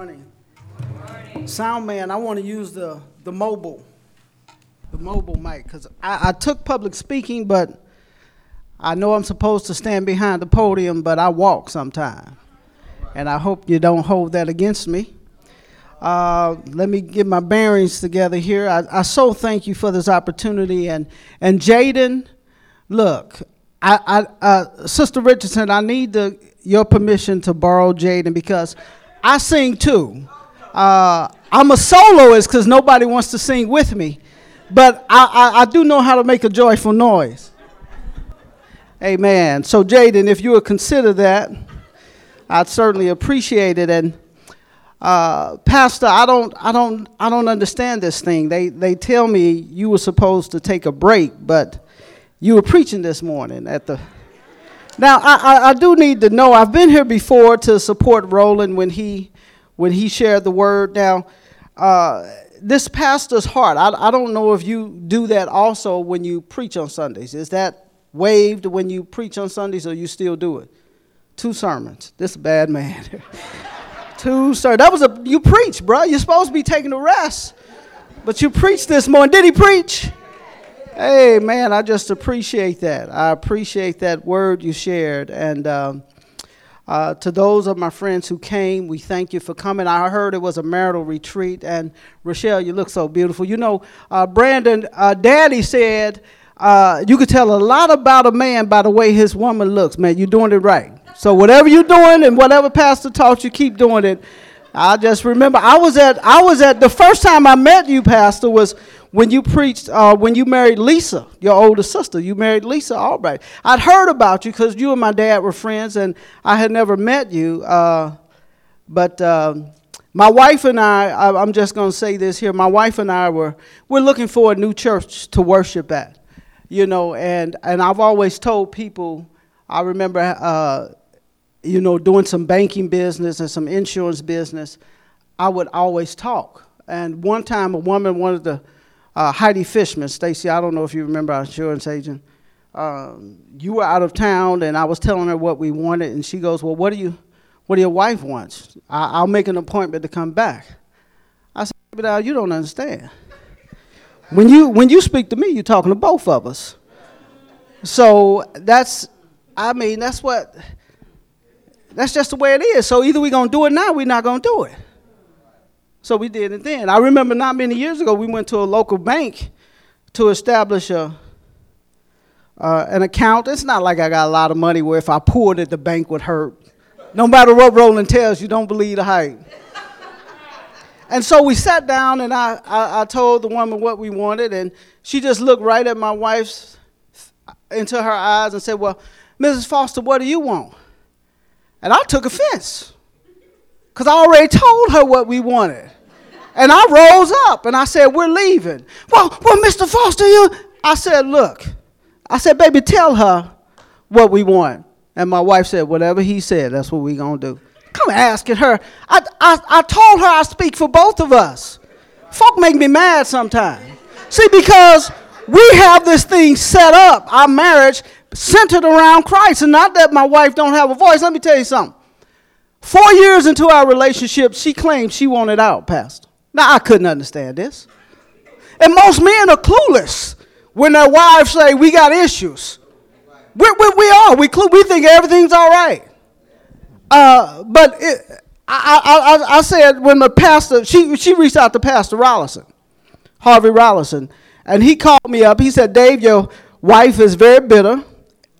Morning. Sound man, I want to use the, the mobile, the mobile mic, because I, I took public speaking, but I know I'm supposed to stand behind the podium, but I walk sometime. And I hope you don't hold that against me. Uh, let me get my bearings together here. I, I so thank you for this opportunity. And, and Jaden, look, I, I, uh, Sister Richardson, I need the, your permission to borrow Jaden because I sing too. Uh, I'm a soloist because nobody wants to sing with me, but I, I, I, do know how to make a joyful noise. Amen. So, Jaden, if you would consider that, I'd certainly appreciate it. And uh, Pastor, I don't, I don't, I don't understand this thing. They, they tell me you were supposed to take a break, but you were preaching this morning at the. Now, I, I, I do need to know. I've been here before to support Roland when he, when he shared the word. Now, uh, this pastor's heart. I, I don't know if you do that also when you preach on Sundays. Is that waived when you preach on Sundays, or you still do it? Two sermons. This bad man. Two sir. That was a you preach, bro. You're supposed to be taking a rest. But you preached this morning. Did he preach? Hey, man, I just appreciate that. I appreciate that word you shared. And um, uh, to those of my friends who came, we thank you for coming. I heard it was a marital retreat. And Rochelle, you look so beautiful. You know, uh, Brandon, uh, Daddy said uh, you could tell a lot about a man by the way his woman looks. Man, you're doing it right. So whatever you're doing and whatever pastor taught you, keep doing it. I just remember I was at I was at the first time I met you, Pastor, was when you preached uh, when you married Lisa, your older sister. You married Lisa Albright. I'd heard about you because you and my dad were friends, and I had never met you. Uh, but um, my wife and I, I, am just going to say this here. My wife and I were we're looking for a new church to worship at, you know, and and I've always told people. I remember uh, you know, doing some banking business and some insurance business, I would always talk. And one time, a woman wanted to, uh, Heidi Fishman, Stacy, I don't know if you remember our insurance agent. Um, you were out of town, and I was telling her what we wanted, and she goes, "Well, what do you, what do your wife wants? I, will make an appointment to come back." I said, "But you don't understand. When you when you speak to me, you're talking to both of us. So that's, I mean, that's what." That's just the way it is. So either we're going to do it now, we're not going to do it. So we did it then. I remember not many years ago, we went to a local bank to establish a, uh, an account. It's not like I got a lot of money where if I poured it, the bank would hurt. No matter what Roland tells you, don't believe the hype. and so we sat down and I, I, I told the woman what we wanted, and she just looked right at my wife's into her eyes and said, Well, Mrs. Foster, what do you want? And I took offense because I already told her what we wanted. And I rose up and I said, We're leaving. Well, well, Mr. Foster, you. I said, Look, I said, Baby, tell her what we want. And my wife said, Whatever he said, that's what we're going to do. Come asking her. I, I, I told her I speak for both of us. Folk make me mad sometimes. See, because we have this thing set up, our marriage, centered around Christ. And not that my wife don't have a voice. Let me tell you something. Four years into our relationship, she claimed she wanted out, Pastor. Now, I couldn't understand this. And most men are clueless when their wives say, We got issues. We, we, we are. We, we think everything's all right. Uh, but it, I, I, I, I, said, when the pastor, she, she reached out to Pastor Rollison, Harvey Rollison, and he called me up. He said, Dave, your wife is very bitter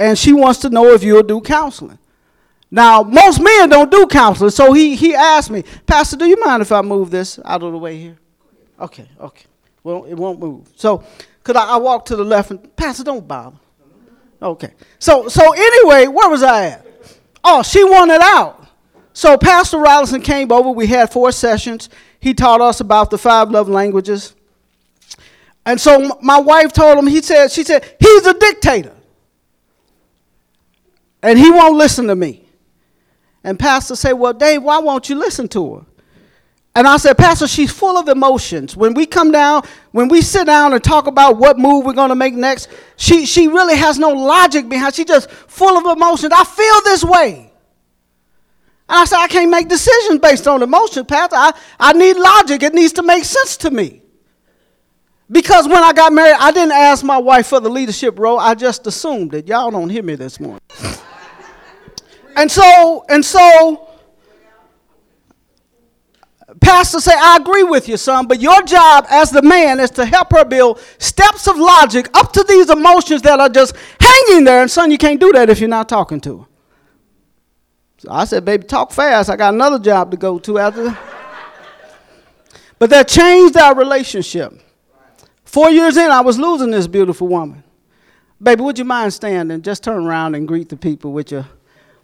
and she wants to know if you'll do counseling. Now, most men don't do counseling, so he, he asked me, Pastor, do you mind if I move this out of the way here? Okay, okay. Well, it won't move. So, could I, I walk to the left and, Pastor, don't bother. Okay. So, so anyway, where was I at? Oh, she wanted out. So Pastor Rollison came over. We had four sessions. He taught us about the five love languages. And so my wife told him, he said, she said, he's a dictator and he won't listen to me. And Pastor said, Well, Dave, why won't you listen to her? And I said, Pastor, she's full of emotions. When we come down, when we sit down and talk about what move we're going to make next, she, she really has no logic behind She's just full of emotions. I feel this way. And I said, I can't make decisions based on emotion, Pastor. I, I need logic. It needs to make sense to me. Because when I got married, I didn't ask my wife for the leadership role. I just assumed it. Y'all don't hear me this morning. and so, and so, Pastor say, I agree with you, son, but your job as the man is to help her build steps of logic up to these emotions that are just hanging there. And son, you can't do that if you're not talking to her. So I said, baby, talk fast. I got another job to go to after. but that changed our relationship. Four years in, I was losing this beautiful woman. Baby, would you mind standing? Just turn around and greet the people with your.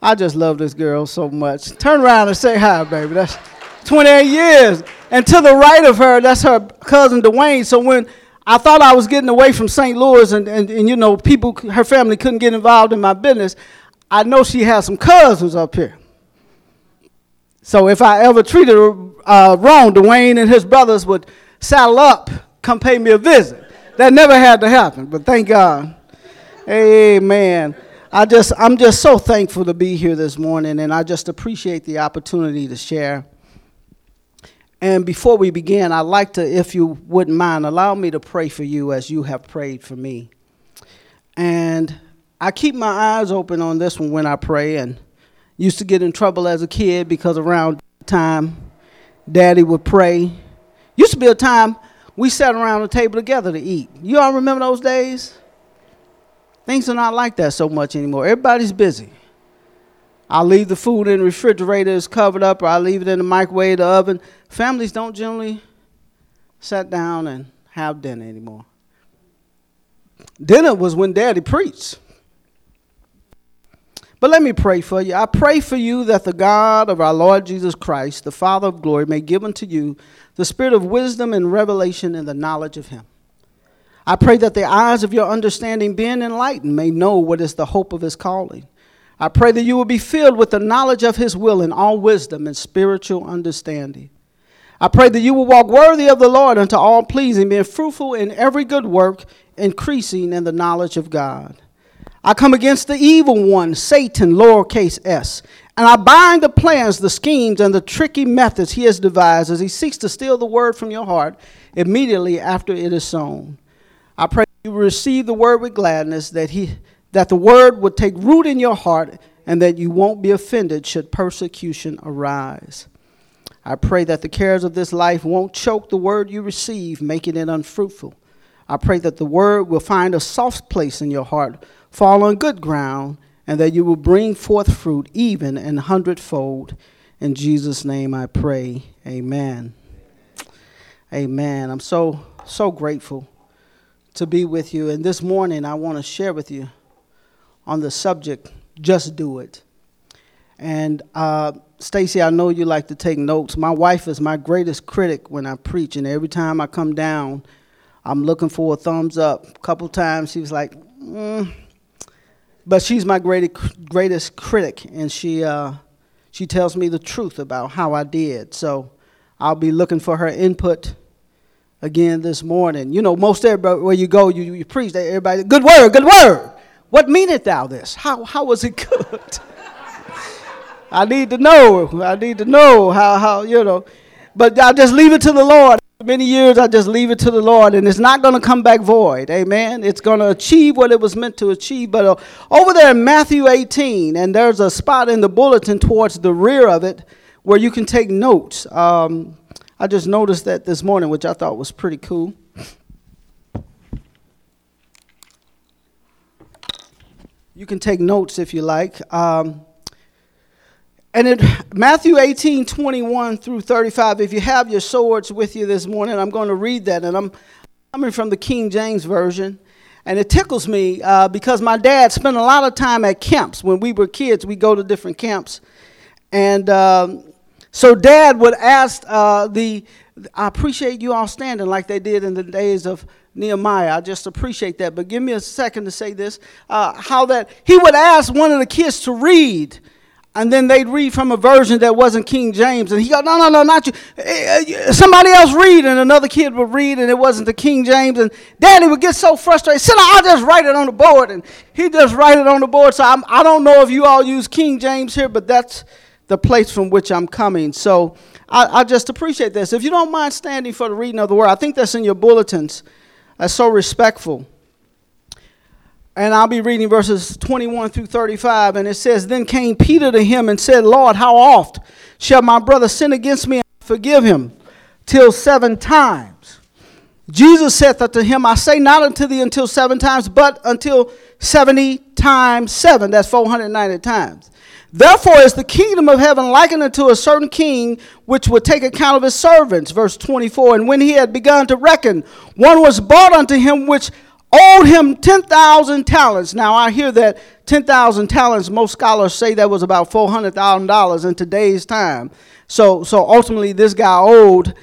I just love this girl so much. Turn around and say hi, baby. That's 28 years. And to the right of her, that's her cousin Dwayne. So when I thought I was getting away from St. Louis and, and, and, you know, people, her family couldn't get involved in my business, I know she has some cousins up here. So if I ever treated her uh, wrong, Dwayne and his brothers would saddle up come pay me a visit. That never had to happen, but thank God. Amen. I just I'm just so thankful to be here this morning and I just appreciate the opportunity to share. And before we begin, I'd like to, if you wouldn't mind, allow me to pray for you as you have prayed for me. And I keep my eyes open on this one when I pray and used to get in trouble as a kid because around time daddy would pray. Used to be a time we sat around the table together to eat. You all remember those days? Things are not like that so much anymore. Everybody's busy. I'll leave the food in the refrigerator, it's covered up, or I'll leave it in the microwave, the oven. Families don't generally sit down and have dinner anymore. Dinner was when daddy preached. But let me pray for you. I pray for you that the God of our Lord Jesus Christ, the Father of glory, may give unto you the spirit of wisdom and revelation in the knowledge of him. I pray that the eyes of your understanding, being enlightened, may know what is the hope of his calling. I pray that you will be filled with the knowledge of his will in all wisdom and spiritual understanding. I pray that you will walk worthy of the Lord unto all pleasing, being fruitful in every good work, increasing in the knowledge of God. I come against the evil one, Satan, lowercase s, and I bind the plans, the schemes, and the tricky methods he has devised as he seeks to steal the word from your heart immediately after it is sown. I pray you receive the word with gladness, that, he, that the word would take root in your heart, and that you won't be offended should persecution arise. I pray that the cares of this life won't choke the word you receive, making it unfruitful. I pray that the word will find a soft place in your heart fall on good ground, and that you will bring forth fruit even and hundredfold. In Jesus' name I pray. Amen. Amen. I'm so, so grateful to be with you. And this morning I want to share with you on the subject, just do it. And uh, Stacy, I know you like to take notes. My wife is my greatest critic when I preach, and every time I come down, I'm looking for a thumbs up. A couple times she was like, mm, but she's my greatest, greatest critic, and she, uh, she tells me the truth about how I did. So I'll be looking for her input again this morning. You know, most everybody, where you go, you, you preach, everybody, good word, good word. What meaneth thou this? How, how was it good? I need to know. I need to know how, how, you know. But I just leave it to the Lord many years, I just leave it to the Lord, and it's not going to come back void. Amen. It's going to achieve what it was meant to achieve. But uh, over there in Matthew 18, and there's a spot in the bulletin towards the rear of it where you can take notes. Um, I just noticed that this morning, which I thought was pretty cool. You can take notes if you like. Um, and in Matthew 18, 21 through 35, if you have your swords with you this morning, I'm going to read that. And I'm coming from the King James Version. And it tickles me uh, because my dad spent a lot of time at camps. When we were kids, we go to different camps. And um, so dad would ask uh, the, I appreciate you all standing like they did in the days of Nehemiah. I just appreciate that. But give me a second to say this. Uh, how that he would ask one of the kids to read and then they'd read from a version that wasn't King James, and he go, no, no, no, not you. Eh, eh, somebody else read, and another kid would read, and it wasn't the King James, and Daddy would get so frustrated. Sit I'll just write it on the board, and he just write it on the board. So I'm, I do not know if you all use King James here, but that's the place from which I'm coming. So I, I, just appreciate this. If you don't mind standing for the reading of the word, I think that's in your bulletins. That's so respectful. And I'll be reading verses 21 through 35. And it says, Then came Peter to him and said, Lord, how oft shall my brother sin against me and forgive him? Till seven times. Jesus saith unto him, I say not unto thee until seven times, but until 70 times seven. That's 490 times. Therefore is the kingdom of heaven likened unto a certain king which would take account of his servants. Verse 24. And when he had begun to reckon, one was brought unto him which owed him 10,000 talents. Now, I hear that 10,000 talents, most scholars say that was about $400,000 in today's time. So, so ultimately, this guy owed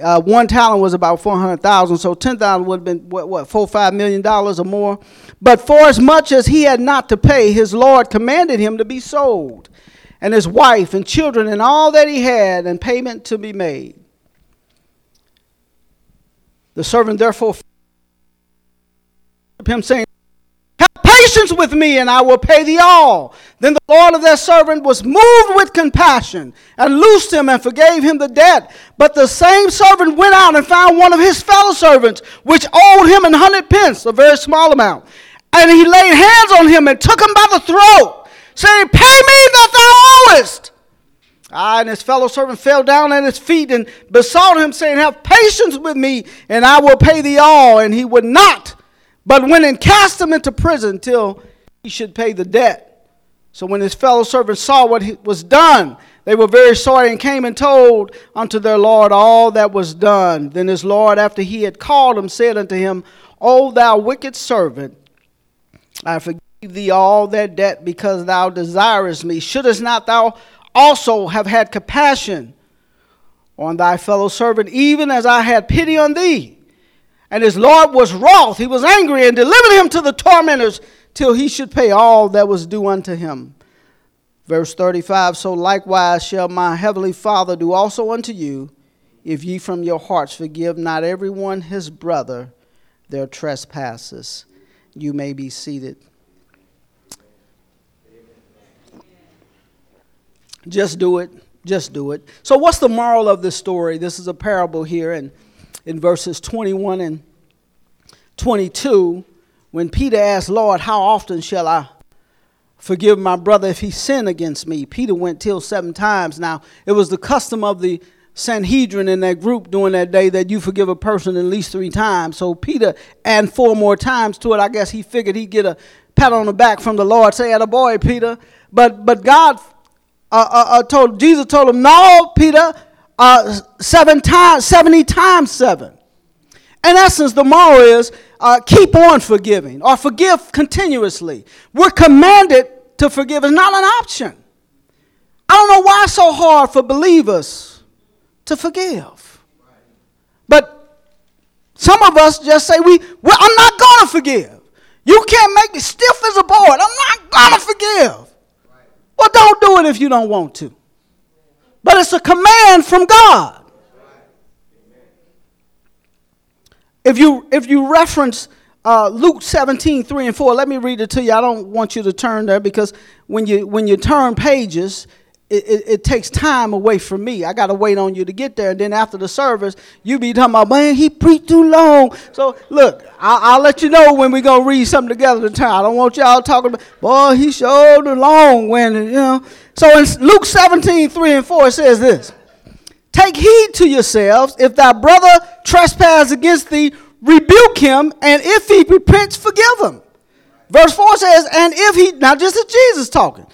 uh, one talent was about 400,000. So 10,000 would have been, what, what, four, five million dollars or more. But for as much as he had not to pay, his Lord commanded him to be sold, and his wife and children and all that he had, and payment to be made. The servant therefore him saying, patience with me, and I will pay thee all. Then the Lord of that servant was moved with compassion, and loosed him and forgave him the debt. But the same servant went out and found one of his fellow servants, which owed him an hundred pence, a very small amount. And he laid hands on him and took him by the throat, saying, Pay me that thou owest. Ah, and his fellow servant fell down at his feet and besought him, saying, Have patience with me, and I will pay thee all. And he would not but went and cast him into prison till he should pay the debt. So when his fellow servants saw what was done, they were very sorry and came and told unto their Lord all that was done. Then his Lord, after he had called him, said unto him, O thou wicked servant, I forgive thee all that debt because thou desirest me. Shouldest not thou also have had compassion on thy fellow servant, even as I had pity on thee? And his Lord was wroth, he was angry, and delivered him to the tormentors till he should pay all that was due unto him. Verse 35 So likewise shall my heavenly Father do also unto you, if ye from your hearts forgive not every one his brother their trespasses. You may be seated. Just do it. Just do it. So, what's the moral of this story? This is a parable here, and in verses 21 and 22 when Peter asked, Lord, how often shall I forgive my brother if he sin against me? Peter went till seven times. Now, it was the custom of the Sanhedrin in that group during that day that you forgive a person at least three times. So Peter added four more times to it. I guess he figured he'd get a pat on the back from the Lord, say, a boy, Peter. But but God uh, uh, uh, told Jesus told him, No, Peter, uh, seven times, 70 times seven. In essence, the moral is uh, keep on forgiving or forgive continuously. We're commanded to forgive, it's not an option. I don't know why it's so hard for believers to forgive. But some of us just say, we, well, I'm not going to forgive. You can't make me stiff as a board. I'm not going to forgive. Well, don't do it if you don't want to. But it's a command from God. If you if you reference uh, Luke 17, 3 and 4, let me read it to you. I don't want you to turn there because when you when you turn pages, it, it, it, takes time away from me. I got to wait on you to get there. And then after the service, you be talking about, man, he preached too long. So look, I'll, I'll let you know when we going to read something together to time. I don't want y'all talking about, boy, he showed the long when, you know. So in Luke 17, 3 and 4, it says this. Take heed to yourselves. If thy brother trespass against thee, rebuke him, and if he repents, forgive him. Verse 4 says, And if he, now this is Jesus talking,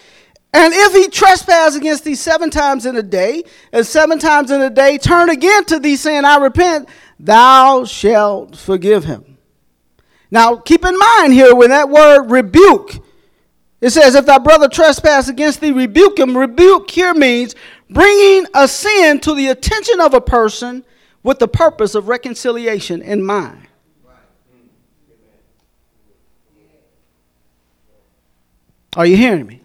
and if he trespass against thee seven times in a day, and seven times in a day turn again to thee, saying, I repent, thou shalt forgive him. Now keep in mind here when that word rebuke, it says, If thy brother trespass against thee, rebuke him. Rebuke here means bringing a sin to the attention of a person with the purpose of reconciliation in mind. Are you hearing me?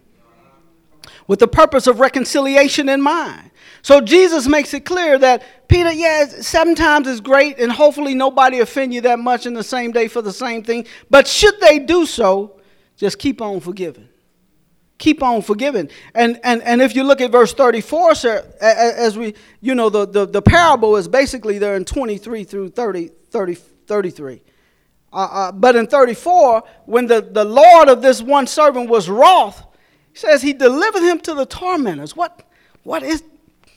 With the purpose of reconciliation in mind. So Jesus makes it clear that Peter, yeah, seven times is great, and hopefully nobody offend you that much in the same day for the same thing. But should they do so, just keep on forgiving. keep on forgiving. And, and, and if you look at verse 34, sir, as we, you know, the, the, the parable is basically there in 23 through 30, 30 33. Uh, uh, but in 34, when the, the Lord of this one servant was wroth, he says he delivered him to the tormentors. What, what, is,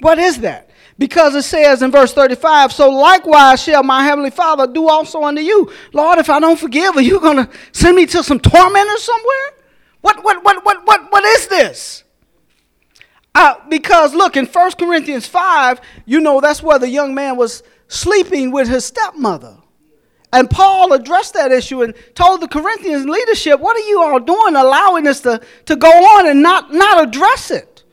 what is that? Because it says in verse 35, so likewise shall my heavenly Father do also unto you. Lord, if I don't forgive, are you going to send me to some tormentors somewhere? What, what, what, what, what, what is this? Uh, because look, in 1 Corinthians 5, you know, that's where the young man was sleeping with his stepmother. And Paul addressed that issue and told the Corinthians leadership, What are you all doing allowing this to, to go on and not, not address it?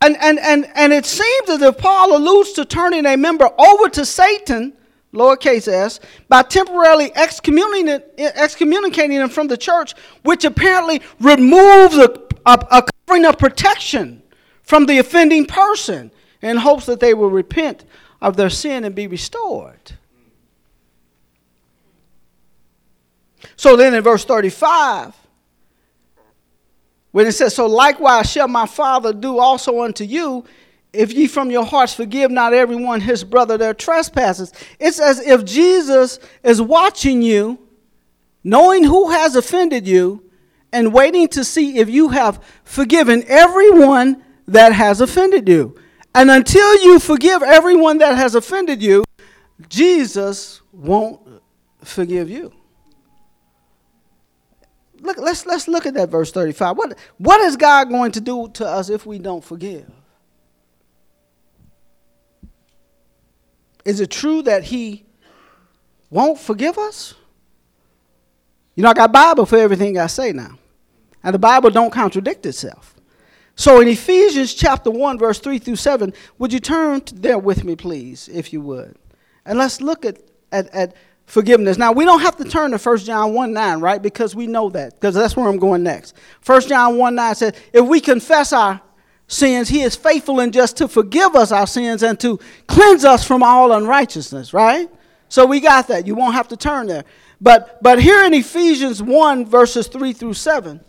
And, and, and, and it seems as if Paul alludes to turning a member over to Satan, lowercase s, by temporarily excommunicating, them from the church, which apparently removes a, a, a covering of protection from the offending person in hopes that they will repent of their sin and be restored. So then in verse 35, when it says, So likewise shall my Father do also unto you, if ye from your hearts forgive not everyone his brother their trespasses. It's as if Jesus is watching you, knowing who has offended you, and waiting to see if you have forgiven everyone that has offended you. And until you forgive everyone that has offended you, Jesus won't forgive you look, let's, let's look at that verse 35. What, what is God going to do to us if we don't forgive? Is it true that He won't forgive us? You know, I got Bible for everything I say now. And the Bible don't contradict itself. So in Ephesians chapter 1, verse 3 through 7, would you turn there with me, please, if you would? And let's look at, at, at forgiveness. Now, we don't have to turn to 1 John 1 9, right? Because we know that, because that's where I'm going next. 1 John 1 9 says, If we confess our sins, he is faithful and just to forgive us our sins and to cleanse us from all unrighteousness, right? So we got that. You won't have to turn there. But, but here in Ephesians 1, verses 3 through 7,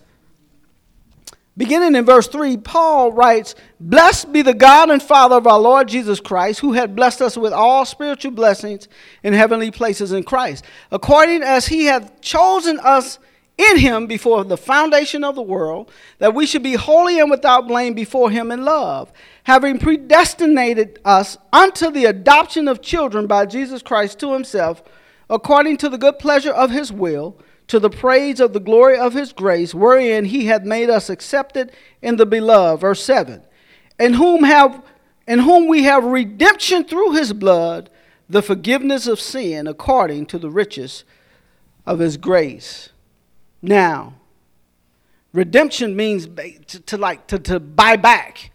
Beginning in verse 3, Paul writes, Blessed be the God and Father of our Lord Jesus Christ, who had blessed us with all spiritual blessings in heavenly places in Christ, according as he hath chosen us in him before the foundation of the world, that we should be holy and without blame before him in love, having predestinated us unto the adoption of children by Jesus Christ to himself, according to the good pleasure of his will to the praise of the glory of his grace, wherein he hath made us accepted in the beloved. Verse 7. In whom have in whom we have redemption through his blood, the forgiveness of sin according to the riches of his grace. Now, redemption means to, to like to, to buy back.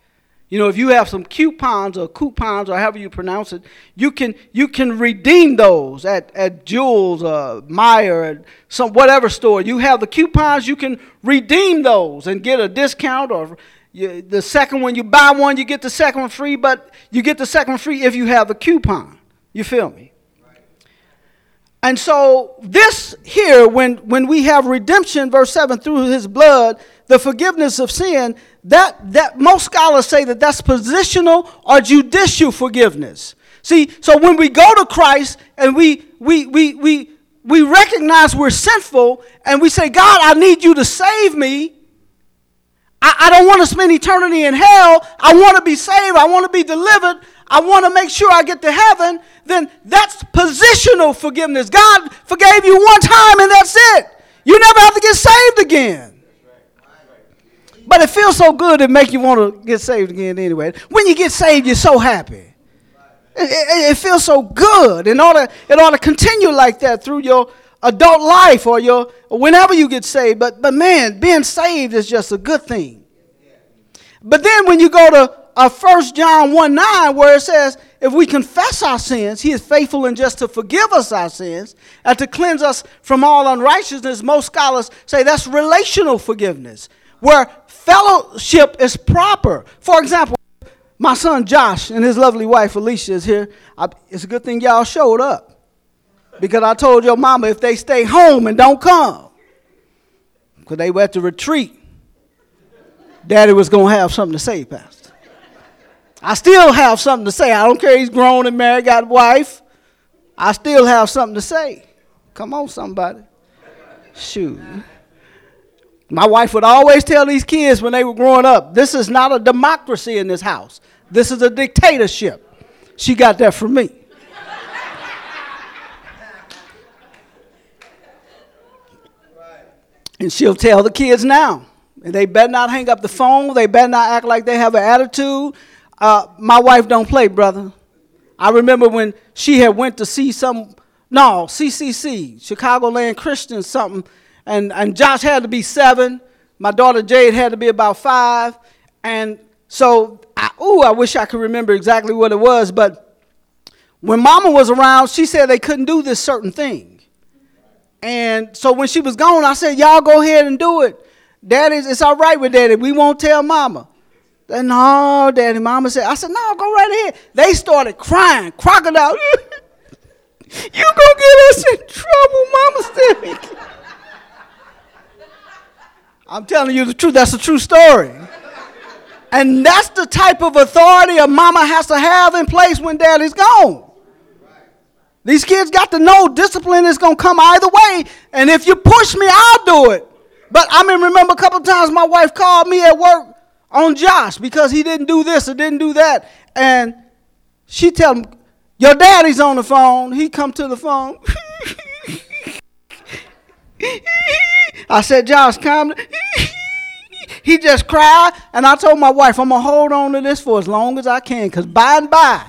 You know, if you have some coupons or coupons or however you pronounce it, you can you can redeem those at at Jewel's, uh, Meijer, some whatever store. You have the coupons, you can redeem those and get a discount or you, the second one you buy one, you get the second one free, but you get the second one free if you have a coupon. You feel me? And so this here, when, when we have redemption, verse 7, through his blood, the forgiveness of sin, that, that most scholars say that that's positional or judicial forgiveness. See, so when we go to Christ and we we we we we recognize we're sinful and we say, God, I need you to save me. I, I don't want to spend eternity in hell. I want to be saved. I want to be delivered. I want to make sure I get to heaven. Then that's positional forgiveness. God forgave you one time and that's it. You never have to get saved again. But it feels so good to make you want to get saved again anyway. When you get saved, you're so happy. It, it, it, feels so good. In order, it ought to continue like that through your adult life or your or whenever you get saved. But but man, being saved is just a good thing. But then when you go to uh, 1 John 1 9, where it says, if we confess our sins, he is faithful and just to forgive us our sins and to cleanse us from all unrighteousness. Most scholars say that's relational forgiveness, where fellowship is proper. For example, my son Josh and his lovely wife Alicia is here. I, it's a good thing y'all showed up because I told your mama if they stay home and don't come, because they were at the retreat. Daddy was going to have something to say, Pastor. I still have something to say. I don't care he's grown and married, got a wife. I still have something to say. Come on, somebody. Shoot. My wife would always tell these kids when they were growing up this is not a democracy in this house, this is a dictatorship. She got that from me. And she'll tell the kids now. And they better not hang up the phone. They better not act like they have an attitude. Uh, my wife don't play, brother. I remember when she had went to see some, no, CCC, Chicagoland Christian something, and, and Josh had to be seven. My daughter Jade had to be about five. And so, I, ooh, I wish I could remember exactly what it was. But when mama was around, she said they couldn't do this certain thing. And so when she was gone, I said, Y'all go ahead and do it. Daddy, it's all right with daddy. We won't tell mama. Then, no, daddy, mama said, I said, no, go right ahead. They started crying, crocodile. you gonna get us in trouble, mama said. I'm telling you the truth. That's a true story. And that's the type of authority a mama has to have in place when daddy's gone. These kids got to know discipline is going to come either way. And if you push me, I'll do it. But I mean, remember a couple times my wife called me at work on Josh because he didn't do this or didn't do that. And she tell him, your daddy's on the phone. He come to the phone. I said, Josh, come. he just cried. And I told my wife, I'm going to hold on to this for as long as I can because by and by,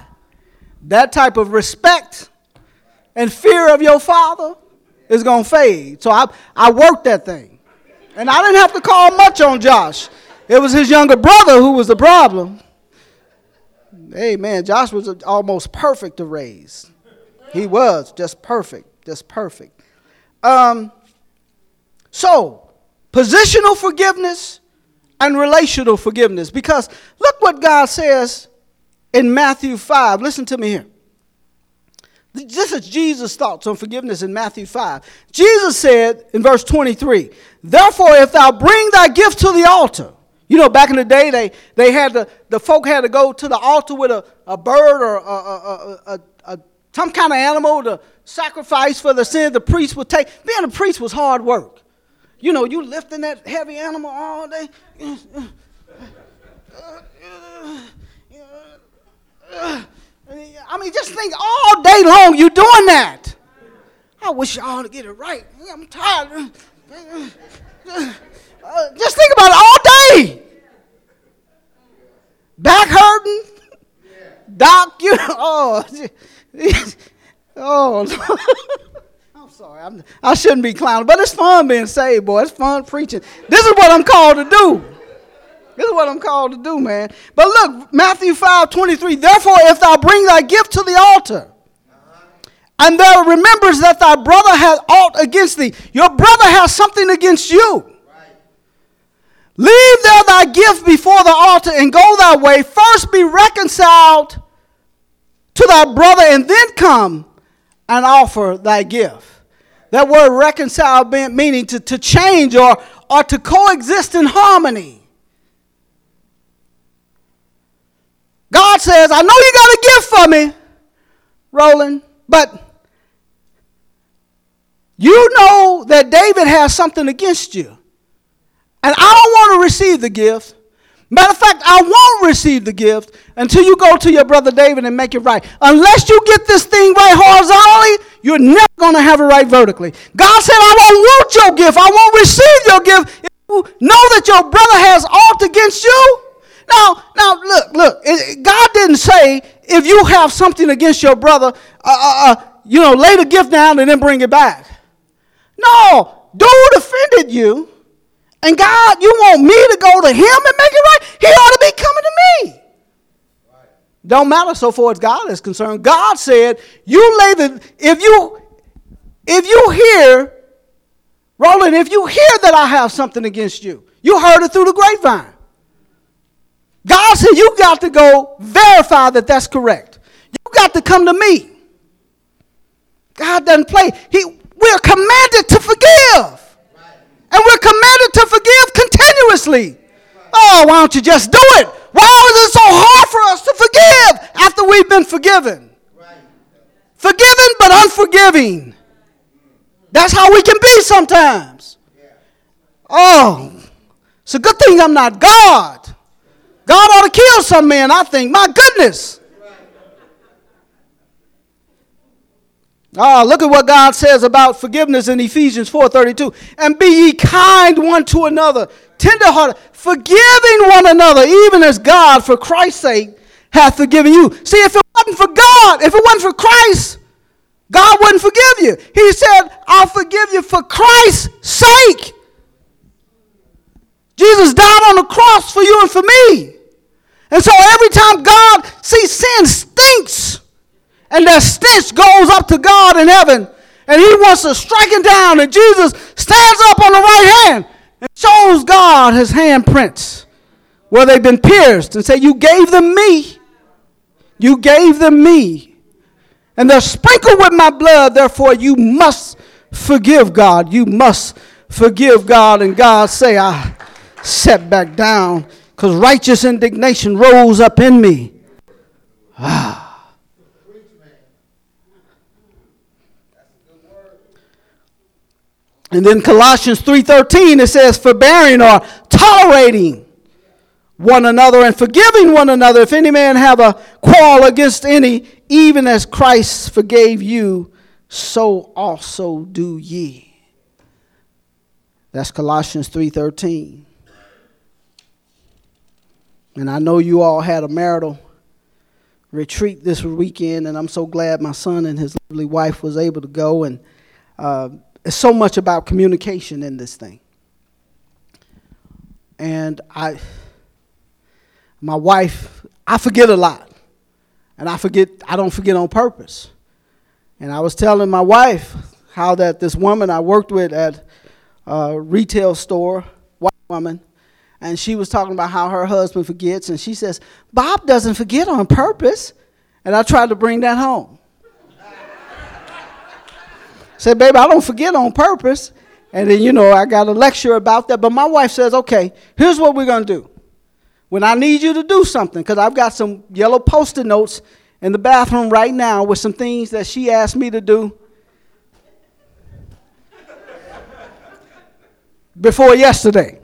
that type of respect and fear of your father is going to fade. So I, I worked that thing. And I didn't have to call much on Josh. It was his younger brother who was the problem. Hey, man, Josh was almost perfect to raise. He was just perfect, just perfect. Um, so, positional forgiveness and relational forgiveness. Because look what God says in Matthew 5. Listen to me here. This is Jesus' thoughts on forgiveness in Matthew 5. Jesus said in verse 23, Therefore, if thou bring thy gift to the altar, you know, back in the day, they, they had to, the folk had to go to the altar with a, a bird or a, a, a, a some kind of animal to sacrifice for the sin the priest would take. Being a priest was hard work. You know, you lifting that heavy animal all day. I mean, just think all day long you doing that. I wish y'all to get it right. I'm tired. Just think about it all day. Back hurting. Doc, you oh, oh. Sorry. I'm, I shouldn't be clowning, but it's fun being saved, boy. It's fun preaching. This is what I'm called to do. This is what I'm called to do, man. But look, Matthew 5 23. Therefore, if thou bring thy gift to the altar, and thou remembers that thy brother has aught against thee, your brother has something against you. Leave there thy gift before the altar and go thy way. First be reconciled to thy brother, and then come and offer thy gift. That word reconcile meaning to, to change or, or to coexist in harmony. God says, I know you got a gift for me, Roland, but you know that David has something against you. And I don't want to receive the gift. Matter of fact, I won't receive the gift until you go to your brother David and make it right. Unless you get this thing right horizontally, you're never going to have it right vertically. God said, I won't want your gift. I won't receive your gift. If you know that your brother has aught against you, now, now look, look. God didn't say if you have something against your brother, uh, uh, uh, you know, lay the gift down and then bring it back. No, dude offended you, and God, you want me to go to him and make it right? He ought to be coming to me. Right. Don't matter so far as God is concerned. God said, "You lay the if you if you hear, Roland, if you hear that I have something against you, you heard it through the grapevine. God said, You got to go verify that that's correct. You got to come to me. God doesn't play. He, we're commanded to forgive. And we're commanded to forgive continuously. Oh, why don't you just do it? Why is it so hard for us to forgive after we've been forgiven? Forgiven but unforgiving. That's how we can be sometimes. Oh, it's a good thing I'm not God. God ought to kill some men, I think. My goodness. Ah, look at what God says about forgiveness in Ephesians 4:32. And be ye kind one to another, tenderhearted, forgiving one another, even as God, for Christ's sake, hath forgiven you. See, if it wasn't for God, if it wasn't for Christ, God wouldn't forgive you. He said, I'll forgive you for Christ's sake. Jesus died on the cross for you and for me. And so every time God sees sin stinks, and that stench goes up to God in heaven, and He wants to strike it down, and Jesus stands up on the right hand and shows God His handprints where they've been pierced, and say, "You gave them me. You gave them me, and they're sprinkled with my blood. Therefore, you must forgive God. You must forgive God." And God say, "I set back down." because righteous indignation rose up in me. Ah. And then Colossians 3:13 it says forbearing or tolerating one another and forgiving one another if any man have a quarrel against any even as Christ forgave you so also do ye. That's Colossians 3:13. And I know you all had a marital retreat this weekend, and I'm so glad my son and his lovely wife was able to go. And uh, it's so much about communication in this thing. And I, my wife, I forget a lot, and I forget. I don't forget on purpose. And I was telling my wife how that this woman I worked with at a retail store, white woman and she was talking about how her husband forgets, and she says, Bob doesn't forget on purpose. And I tried to bring that home. Said, baby, I don't forget on purpose. And then, you know, I got a lecture about that. But my wife says, okay, here's what we're going to do. When I need you to do something, because I've got some yellow post it notes in the bathroom right now with some things that she asked me to do before yesterday.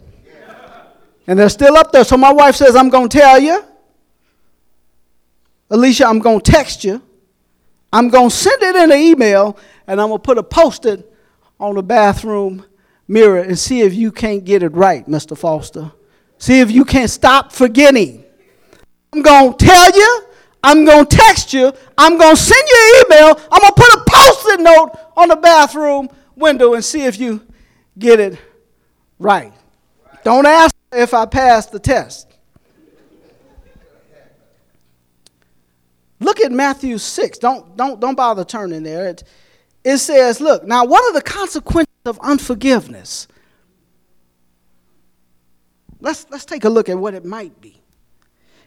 And they're still up there. So my wife says, I'm going to tell you. Alicia, I'm going to text you. I'm going to send it in an email, and I'm going to put a post it on the bathroom mirror and see if you can't get it right, Mr. Foster. See if you can't stop forgetting. I'm going to tell you. I'm going to text you. I'm going to send you an email. I'm going to put a post it note on the bathroom window and see if you get it right. Don't ask if I pass the test. Look at Matthew 6. Don't, don't, don't bother turning there. It says, look, now what are the consequences of unforgiveness? Let's, let's take a look at what it might be.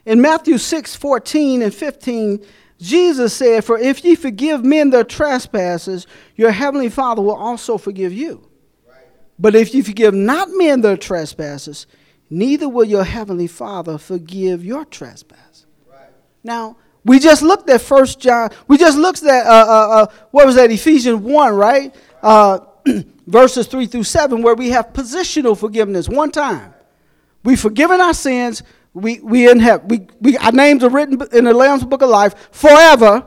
In Matthew 6 14 and 15, Jesus said, For if ye forgive men their trespasses, your heavenly Father will also forgive you. But if you forgive not men their trespasses, neither will your heavenly Father forgive your trespasses. Right. Now, we just looked at First John. We just looked at uh, uh, uh, what was that? Ephesians one, right? Uh, verses three through seven, where we have positional forgiveness. One time, we've forgiven our sins. We we in heaven. We, we our names are written in the Lamb's Book of Life forever,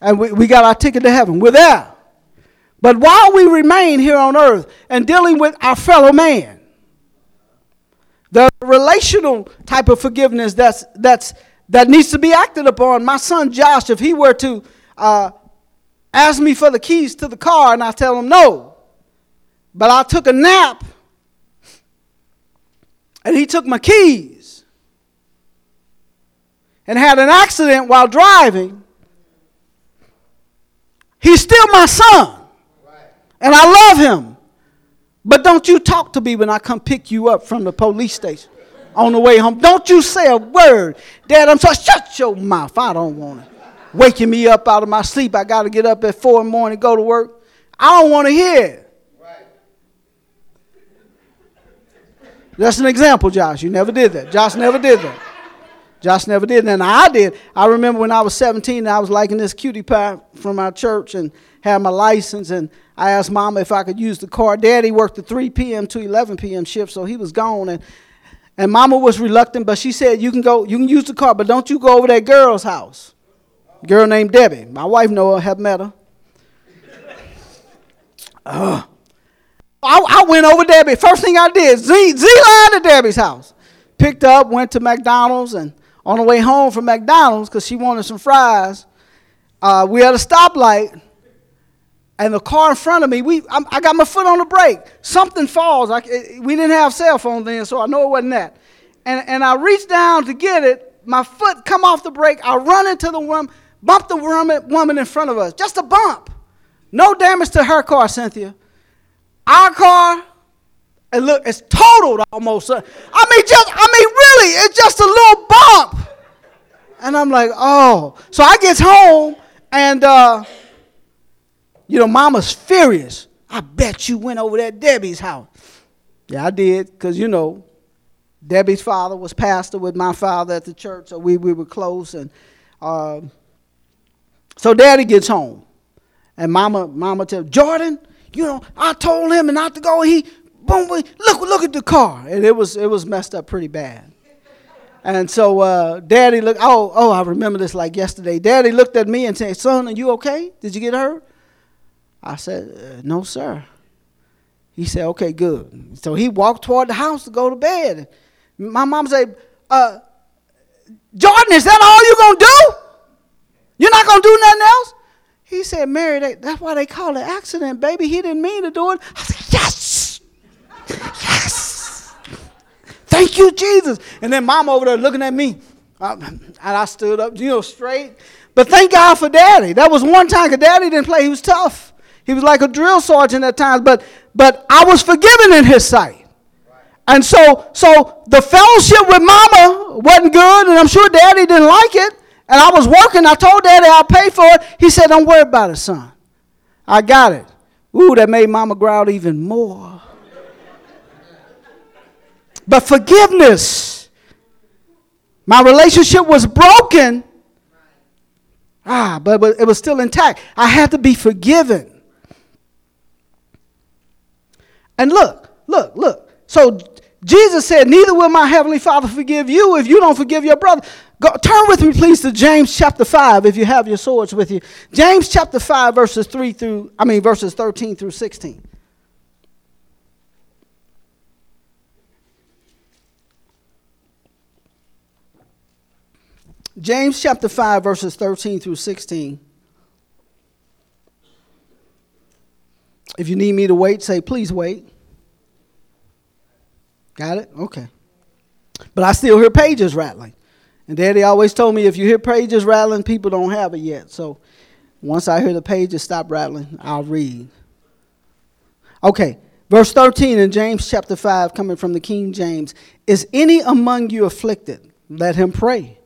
and we, we got our ticket to heaven. We're there. But while we remain here on earth and dealing with our fellow man, the relational type of forgiveness that's, that's, that needs to be acted upon. My son Josh, if he were to uh, ask me for the keys to the car and I tell him no, but I took a nap and he took my keys and had an accident while driving, he's still my son. And I love him. But don't you talk to me when I come pick you up from the police station on the way home. Don't you say a word. Dad, I'm sorry. Shut your mouth. I don't want it. Waking me up out of my sleep. I got to get up at four in the morning, go to work. I don't want to hear it. That's an example, Josh. You never did that. Josh never did that. Josh never did. And I did. I remember when I was 17 and I was liking this cutie pie from our church and had my license. And I asked Mama if I could use the car. Daddy worked the 3 p.m. to 11 p.m. shift, so he was gone. And, and Mama was reluctant, but she said, You can go, you can use the car, but don't you go over that girl's house. Girl named Debbie. My wife know her, have met her. I, I went over Debbie. First thing I did, Z, Z line to Debbie's house. Picked up, went to McDonald's, and on the way home from McDonald's, because she wanted some fries, uh, we had a stoplight, and the car in front of me, we, I, I got my foot on the brake. Something falls. I, it, we didn't have cell phones then, so I know it wasn't that. And, and I reached down to get it. My foot come off the brake. I run into the woman, bump the woman, woman in front of us. Just a bump. No damage to her car, Cynthia. Our car, and look, it's totaled almost. I mean, just, I mean, really, it's just a little bump. And I'm like, oh. So I get home, and, uh, you know, mama's furious. I bet you went over at Debbie's house. Yeah, I did, because, you know, Debbie's father was pastor with my father at the church, so we, we were close. And uh, so daddy gets home. And mama, mama tells Jordan, you know, I told him not to go. He, boom, boom, look, look at the car, and it was it was messed up pretty bad. And so uh, Daddy looked. Oh, oh, I remember this like yesterday. Daddy looked at me and said, "Son, are you okay? Did you get hurt?" I said, uh, "No, sir." He said, "Okay, good." So he walked toward the house to go to bed. My mom said, uh, "Jordan, is that all you're gonna do? You're not gonna do nothing else?" He said, Mary, they, that's why they call it accident, baby. He didn't mean to do it. I said, yes, yes. Thank you, Jesus. And then mom over there looking at me. And I stood up, you know, straight. But thank God for daddy. That was one time because daddy didn't play. He was tough. He was like a drill sergeant at times, but but I was forgiven in his sight. And so so the fellowship with mama wasn't good, and I'm sure daddy didn't like it. And I was working. I told daddy I'll pay for it. He said, Don't worry about it, son. I got it. Ooh, that made mama growl even more. but forgiveness. My relationship was broken. Ah, but, but it was still intact. I had to be forgiven. And look, look, look. So Jesus said, Neither will my heavenly Father forgive you if you don't forgive your brother. Go, turn with me, please, to James chapter 5 if you have your swords with you. James chapter 5, verses 3 through, I mean, verses 13 through 16. James chapter 5, verses 13 through 16. If you need me to wait, say, please wait. Got it? Okay. But I still hear pages rattling. And Daddy always told me if you hear pages rattling, people don't have it yet. So once I hear the pages stop rattling, I'll read. Okay, verse 13 in James chapter 5, coming from the King James. Is any among you afflicted? Let him pray.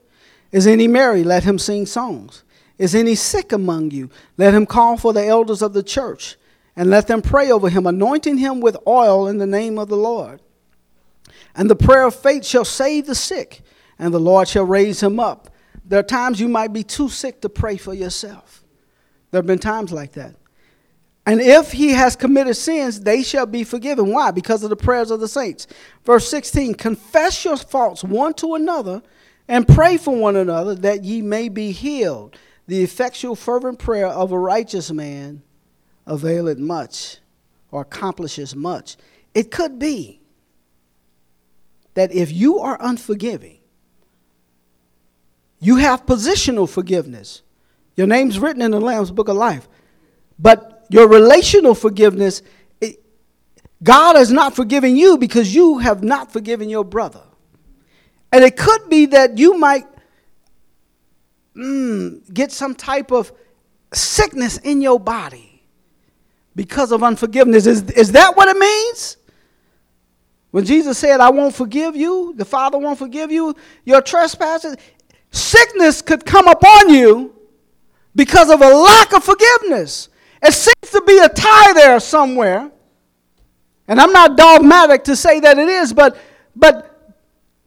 Is any merry? Let him sing songs. Is any sick among you? Let him call for the elders of the church and let them pray over him, anointing him with oil in the name of the Lord. And the prayer of faith shall save the sick and the Lord shall raise him up. There are times you might be too sick to pray for yourself. There have been times like that. And if he has committed sins, they shall be forgiven. Why? Because of the prayers of the saints. Verse 16 Confess your faults one to another and pray for one another that ye may be healed. The effectual, fervent prayer of a righteous man availeth much or accomplishes much. It could be that if you are unforgiving, you have positional forgiveness. Your name's written in the Lamb's Book of Life. But your relational forgiveness, it, God has not forgiven you because you have not forgiven your brother. And it could be that you might mm, get some type of sickness in your body because of unforgiveness. Is, is that what it means? When Jesus said, I won't forgive you, the Father won't forgive you your trespasses, sickness could come upon you because of a lack of forgiveness. It seems to be a tie there somewhere. And I'm not dogmatic to say that it is, but but,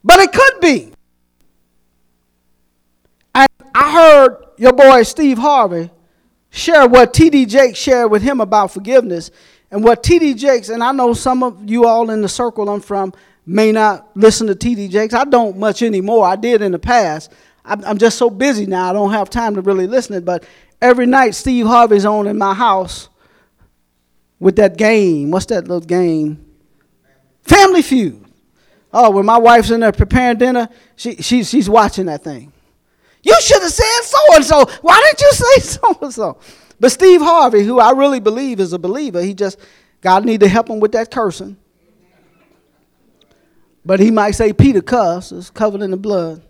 but it could be. And I heard your boy Steve Harvey share what T.D. Jakes shared with him about forgiveness. And what T.D. Jakes, and I know some of you all in the circle I'm from may not listen to T.D. Jakes. I don't much anymore. I did in the past. I'm, just so busy now, I don't have time to really listen. But every night, Steve Harvey's on in my house with that game. What's that little game? Family Feud. Oh, when my wife's in there preparing dinner, she, she, she's watching that thing. You should have said so and so. Why didn't you say so and so? But Steve Harvey, who I really believe is a believer, he just, God need to help him with that cursing. But he might say Peter cuss, is covered in the blood.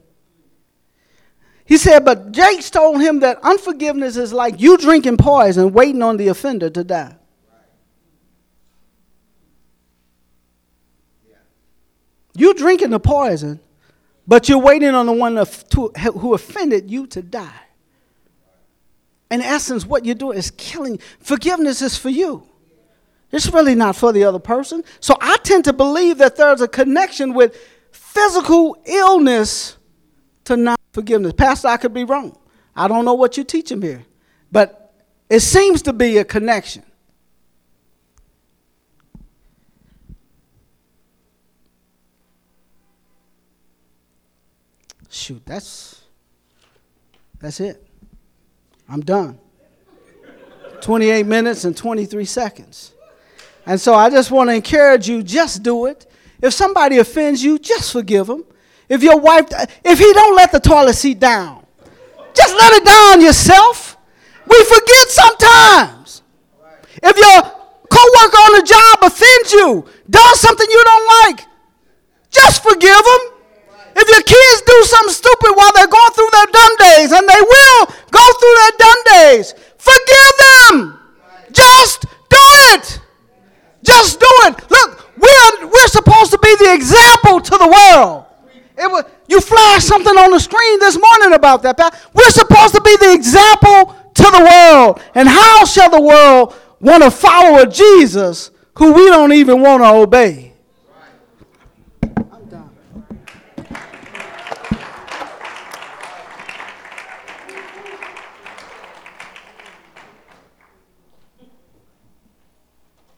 He said, but Jakes told him that unforgiveness is like you drinking poison, waiting on the offender to die. You drinking the poison, but you're waiting on the one who offended you to die. In essence, what you're doing is killing. Forgiveness is for you. It's really not for the other person. So I tend to believe that there's a connection with physical illness to non forgiveness. Pastor, I could be wrong. I don't know what you teach him here. But it seems to be a connection. Shoot, that's that's it. I'm done. 28 minutes and 23 seconds. And so I just want to encourage you just do it. If somebody offends you, just forgive them. If your wife if he don't let the toilet seat down, just let it down yourself. We forget sometimes. If your coworker on the job offends you, does something you don't like, just forgive them. If your kids do something stupid while they're going through their dumb days, and they will go through their dumb days, forgive them. Just do it. Just do it. Look, we're, we're supposed to be the example to the world. It was, you flashed something on the screen this morning about that. We're supposed to be the example to the world. And how shall the world want to follow a Jesus who we don't even want to obey?